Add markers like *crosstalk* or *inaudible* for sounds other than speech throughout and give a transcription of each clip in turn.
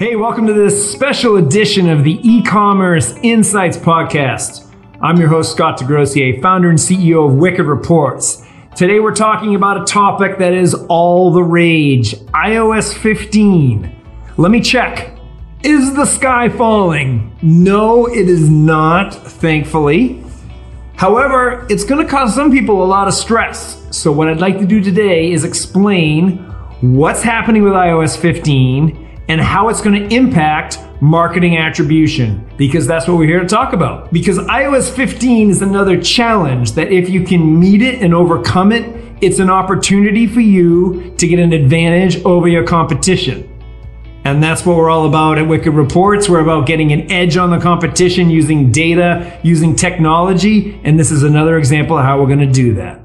Hey, welcome to this special edition of the e-commerce insights podcast. I'm your host, Scott Desgrosseilliers, founder and CEO of Wicked Reports. Today we're talking about a topic that is all the rage, iOS 15. Let me check. Is the sky falling? No, it is not, thankfully. However, it's going to cause some people a lot of stress. So what I'd like to do today is explain what's happening with iOS 15 and how it's going to impact marketing attribution because that's what we're here to talk about. Because iOS 15 is another challenge that if you can meet it and overcome it, it's an opportunity for you to get an advantage over your competition. And that's what we're all about at Wicked Reports. We're about getting an edge on the competition using data, using technology, and this is another example of how we're going to do that.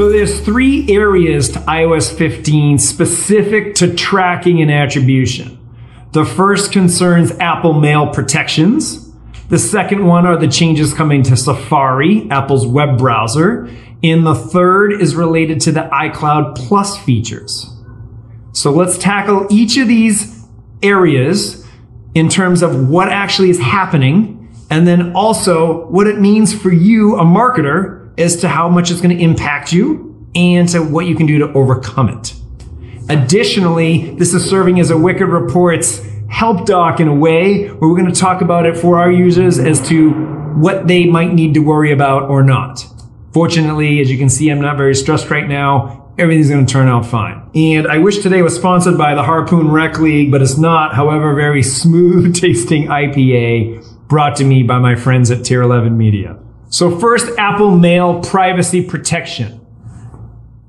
So there's three areas to iOS 15 specific to tracking and attribution. The first concerns Apple Mail protections. The second one are the changes coming to Safari, Apple's web browser. And the third is related to the iCloud Plus features. So let's tackle each of these areas in terms of what actually is happening and then also what it means for you, a marketer, as to how much it's going to impact you and to what you can do to overcome it. Additionally, this is serving as a Wicked Reports help doc in a way where we're going to talk about it for our users as to what they might need to worry about or not. Fortunately, as you can see, I'm not very stressed right now. Everything's going to turn out fine. And I wish today was sponsored by the Harpoon Rec League, but it's not. However, very smooth *laughs* tasting IPA brought to me by my friends at Tier 11 Media. So first, Apple Mail privacy protection.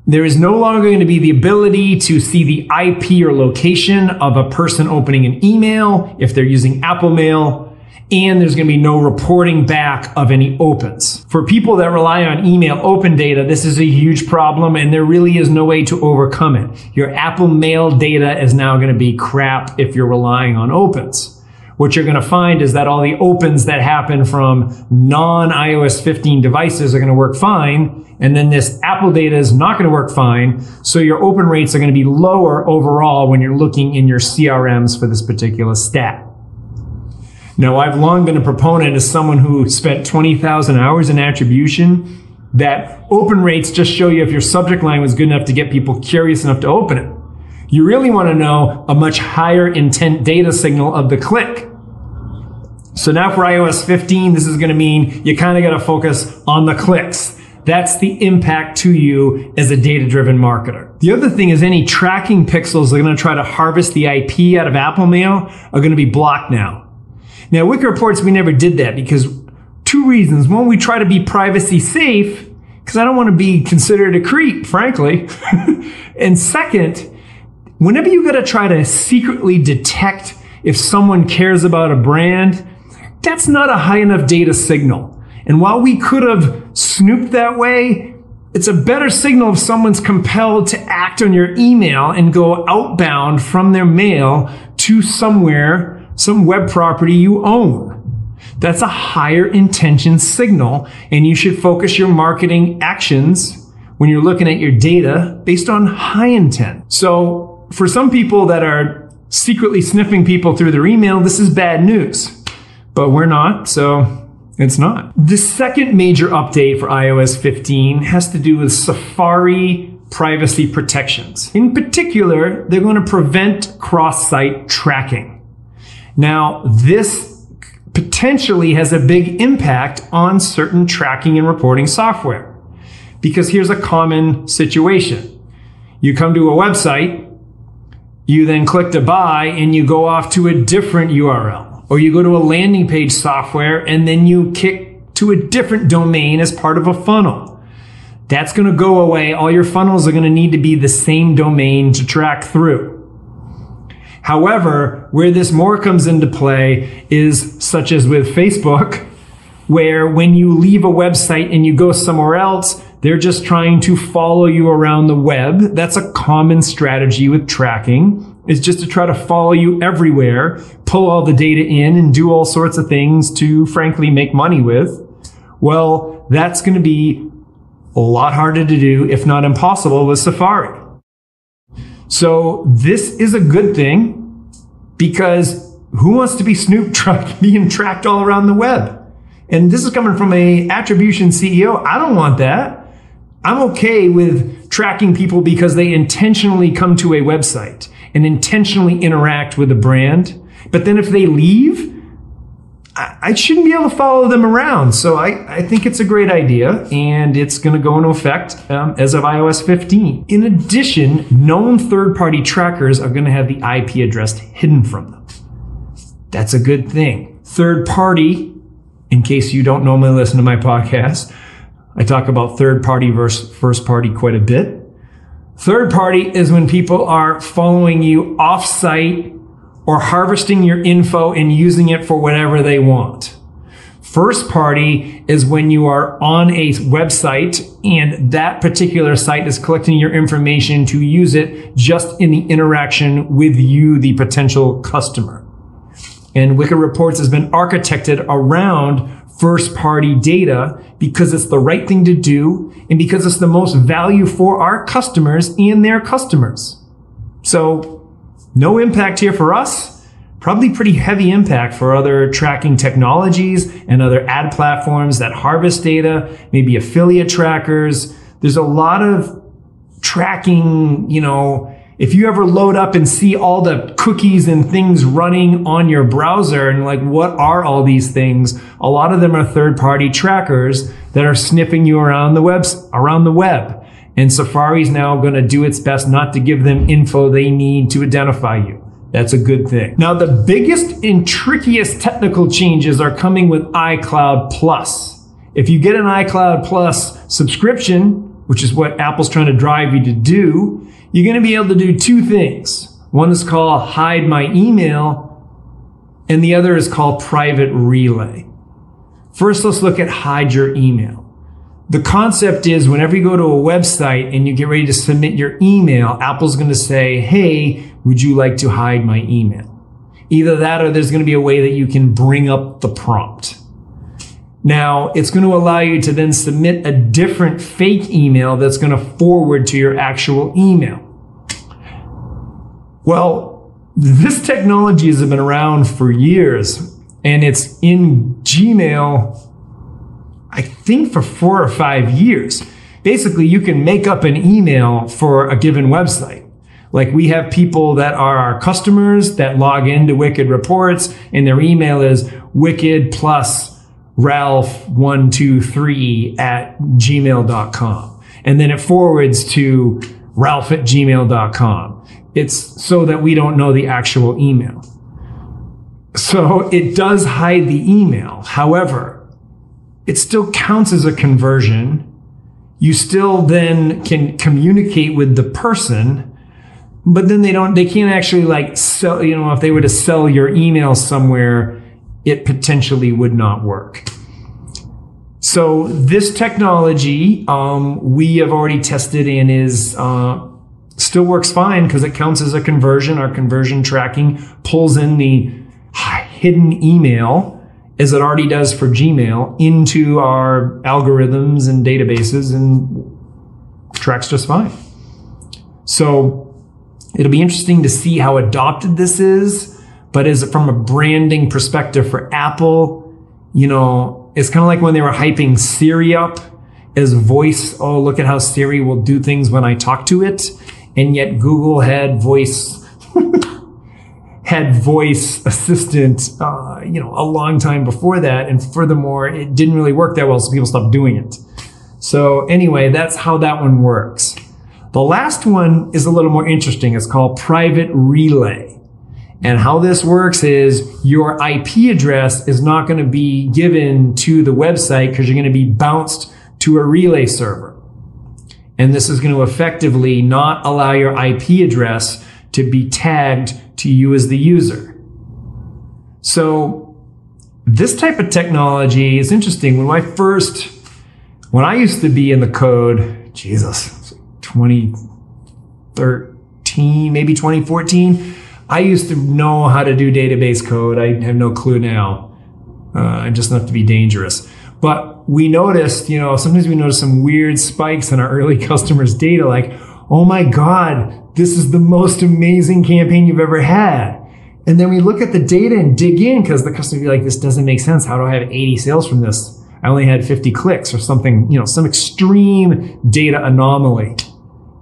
There is no longer going to be the ability to see the IP or location of a person opening an email if they're using Apple Mail. And there's going to be no reporting back of any opens. For people that rely on email open data, this is a huge problem and there really is no way to overcome it. Your Apple Mail data is now going to be crap if you're relying on opens what you're going to find is that all the opens that happen from non iOS 15 devices are going to work fine. And then this Apple data is not going to work fine. So your open rates are going to be lower overall when you're looking in your CRMs for this particular stat. Now, I've long been a proponent as someone who spent 20,000 hours in attribution that open rates just show you if your subject line was good enough to get people curious enough to open it. You really want to know a much higher intent data signal of the click. So now for iOS 15, this is going to mean you kind of got to focus on the clicks. That's the impact to you as a data driven marketer. The other thing is any tracking pixels that are going to try to harvest the IP out of Apple Mail are going to be blocked now. Now, Wicked Reports, we never did that because two reasons. One, we try to be privacy safe because I don't want to be considered a creep, frankly. *laughs* and second, whenever you got to try to secretly detect if someone cares about a brand, that's not a high enough data signal. And while we could have snooped that way, it's a better signal if someone's compelled to act on your email and go outbound from their mail to somewhere, some web property you own. That's a higher intention signal, and you should focus your marketing actions when you're looking at your data based on high intent. So, for some people that are secretly sniffing people through their email, this is bad news but we're not, so it's not. The second major update for iOS 15 has to do with Safari privacy protections. In particular, they're going to prevent cross-site tracking. Now, this potentially has a big impact on certain tracking and reporting software. Because here's a common situation. You come to a website, you then click to buy, and you go off to a different URL or you go to a landing page software and then you kick to a different domain as part of a funnel. That's going to go away. All your funnels are going to need to be the same domain to track through. However, where this more comes into play is such as with Facebook, where when you leave a website and you go somewhere else, they're just trying to follow you around the web. That's a common strategy with tracking is just to try to follow you everywhere, pull all the data in and do all sorts of things to frankly make money with. Well, that's going to be a lot harder to do, if not impossible, with Safari. So this is a good thing because who wants to be snoop truck *laughs* being tracked all around the web? And this is coming from a attribution CEO. I don't want that. I'm okay with tracking people because they intentionally come to a website and intentionally interact with a brand. But then if they leave, I, shouldn't be able to follow them around. So I, I think it's a great idea and it's going to go into effect um, as of iOS 15. In addition, known third party trackers are going to have the IP address hidden from them. That's a good thing. Third party, in case you don't normally listen to my podcast, I talk about third party versus first party quite a bit. Third party is when people are following you off site or harvesting your info and using it for whatever they want. First party is when you are on a website and that particular site is collecting your information to use it just in the interaction with you, the potential customer. And Wicked Reports has been architected around first party data because it's the right thing to do and because it's the most value for our customers and their customers. So no impact here for us. Probably pretty heavy impact for other tracking technologies and other ad platforms that harvest data, maybe affiliate trackers. There's a lot of tracking, you know, if you ever load up and see all the cookies and things running on your browser and like, what are all these things? A lot of them are third party trackers that are sniffing you around the web, around the web. And Safari is now going to do its best not to give them info they need to identify you. That's a good thing. Now, the biggest and trickiest technical changes are coming with iCloud Plus. If you get an iCloud Plus subscription, which is what Apple's trying to drive you to do, you're going to be able to do two things. One is called hide my email, and the other is called private relay. First, let's look at hide your email the concept is whenever you go to a website and you get ready to submit your email, Apple's going to say, Hey, would you like to hide my email? Either that or there's going to be a way that you can bring up the prompt. Now, it's going to allow you to then submit a different fake email that's going to forward to your actual email. Well, this technology has been around for years and it's in Gmail I think for four or five years. Basically, you can make up an email for a given website. Like we have people that are our customers that log into Wicked Reports and their email is wicked plus ralph123 at gmail.com. And then it forwards to ralph at gmail.com. It's so that we don't know the actual email. So it does hide the email. However, it still counts as a conversion. You still then can communicate with the person, but then they don't, they can't actually like sell, you know, if they were to sell your email somewhere, it potentially would not work. So this technology, um, we have already tested and is, uh, still works fine because it counts as a conversion. Our conversion tracking pulls in the hidden email as it already does for Gmail, into our algorithms and databases and tracks just fine. So it'll be interesting to see how adopted this is. But as it from a branding perspective for Apple, you know, it's kind of like when they were hyping Siri up as voice. Oh, look at how Siri will do things when I talk to it. And yet Google had voice *laughs* had voice assistant, uh, you know, a long time before that. And furthermore, it didn't really work that well, so people stopped doing it. So anyway, that's how that one works. The last one is a little more interesting. It's called private relay. And how this works is your IP address is not going to be given to the website because you're going to be bounced to a relay server. And this is going to effectively not allow your IP address to be tagged to you as the user. So this type of technology is interesting. When I first, when I used to be in the code, Jesus, 2013, maybe 2014, I used to know how to do database code. I have no clue now. Uh, I'm just enough to be dangerous. But we noticed, you know, sometimes we notice some weird spikes in our early *laughs* customers' data, like, oh my God, this is the most amazing campaign you've ever had. And then we look at the data and dig in because the customer be like, this doesn't make sense. How do I have 80 sales from this? I only had 50 clicks or something, you know, some extreme data anomaly.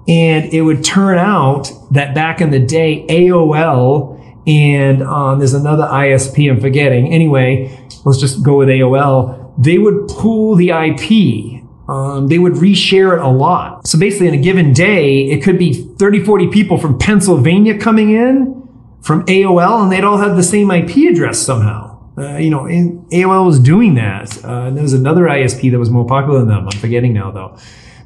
And it would turn out that back in the day, AOL and um, there's another ISP I'm forgetting. Anyway, let's just go with AOL. They would pool the IP. Um, they would reshare it a lot. So basically, in a given day, it could be 30, 40 people from Pennsylvania coming in from AOL, and they'd all have the same IP address somehow. Uh, you know, AOL was doing that. Uh, and there was another ISP that was more popular than them. I'm forgetting now, though.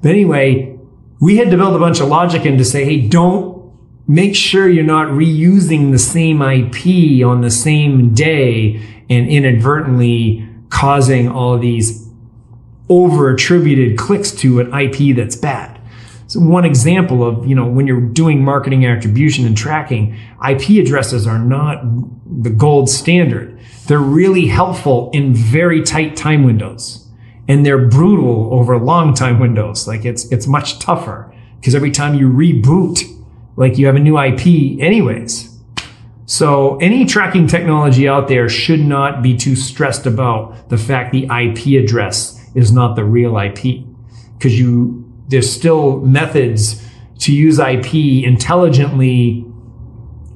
But anyway, we had to build a bunch of logic in to say, hey, don't make sure you're not reusing the same IP on the same day and inadvertently causing all these over attributed clicks to an IP that's bad. So one example of, you know, when you're doing marketing attribution and tracking, IP addresses are not the gold standard. They're really helpful in very tight time windows and they're brutal over long time windows. Like it's, it's much tougher because every time you reboot, like you have a new IP anyways. So any tracking technology out there should not be too stressed about the fact the IP address is not the real IP because you there's still methods to use IP intelligently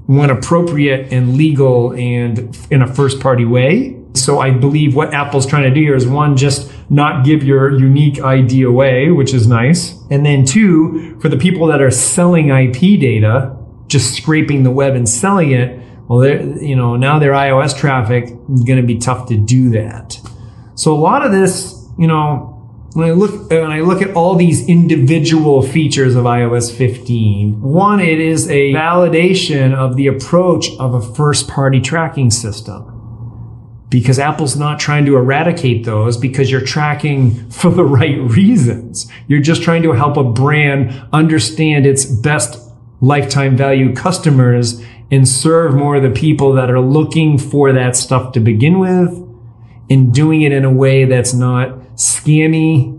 when appropriate and legal and in a first party way. So I believe what Apple's trying to do here is one, just not give your unique ID away, which is nice. And then two, for the people that are selling IP data, just scraping the web and selling it, well, you know, now their iOS traffic is going to be tough to do that. So a lot of this, you know, when I look when I look at all these individual features of iOS 15, one, it is a validation of the approach of a first party tracking system. Because Apple's not trying to eradicate those because you're tracking *laughs* for the right reasons. You're just trying to help a brand understand its best lifetime value customers and serve more of the people that are looking for that stuff to begin with and doing it in a way that's not scammy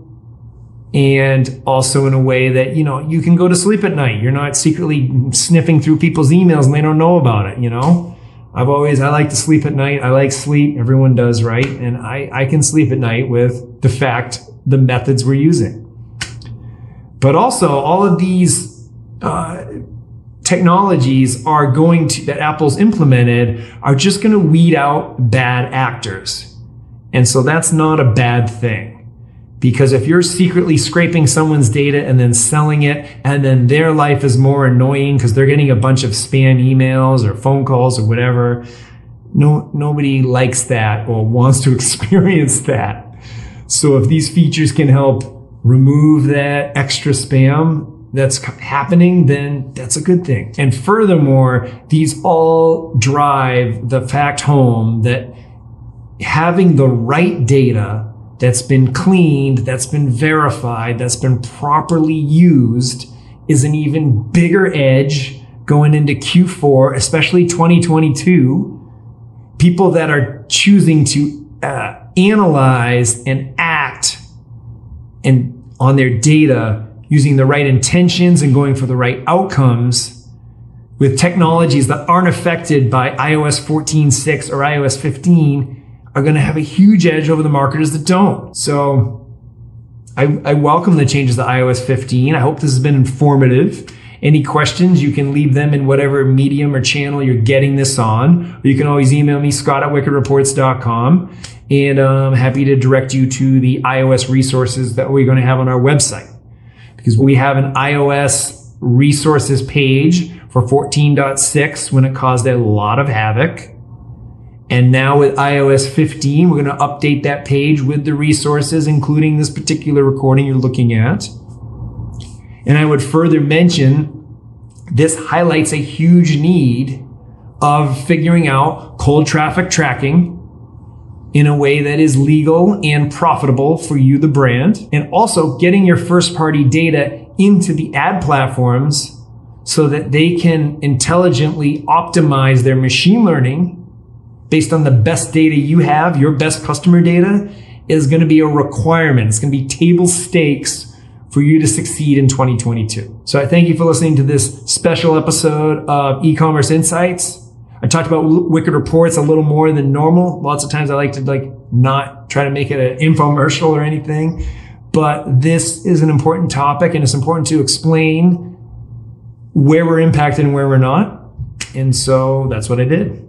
and also in a way that you know you can go to sleep at night you're not secretly sniffing through people's emails and they don't know about it you know i've always i like to sleep at night. I like sleep everyone does right? And i i can sleep at night with the fact the methods we're using. But also all of these uh, technologies are going to that apple's implemented are just going to weed out bad actors. And so that's not a bad thing. Because if you're secretly scraping someone's data and then selling it, and then their life is more annoying because they're getting a bunch of spam emails or phone calls or whatever, no, nobody likes that or wants to *laughs* experience that. So if these features can help remove that extra spam that's happening, then that's a good thing. And furthermore, these all drive the fact home that having the right data that's been cleaned, that's been verified, that's been properly used is an even bigger edge going into Q4, especially 2022. People that are choosing to uh, analyze and act and on their data using the right intentions and going for the right outcomes with technologies that aren't affected by iOS 14.6 or iOS 15 are going to have a huge edge over the marketers that don't. So I, I welcome the changes to iOS 15. I hope this has been informative. Any questions, you can leave them in whatever medium or channel you're getting this on. Or you can always email me, scott at wickedreports.com. And I'm happy to direct you to the iOS resources that we're going to have on our website. Because we have an iOS resources page for 14.6 when it caused a lot of havoc. And now with iOS 15, we're going to update that page with the resources, including this particular recording you're looking at. And I would further mention this highlights a huge need of figuring out cold traffic tracking in a way that is legal and profitable for you, the brand, and also getting your first party data into the ad platforms so that they can intelligently optimize their machine learning based on the best data you have, your best customer data, is going to be a requirement. It's going to be table stakes for you to succeed in 2022. So I thank you for listening to this special episode of e-commerce insights. I talked about Wicked Reports a little more than normal. Lots of times I like to like not try to make it an infomercial or anything, but this is an important topic and it's important to explain where we're impacted and where we're not. And so that's what I did.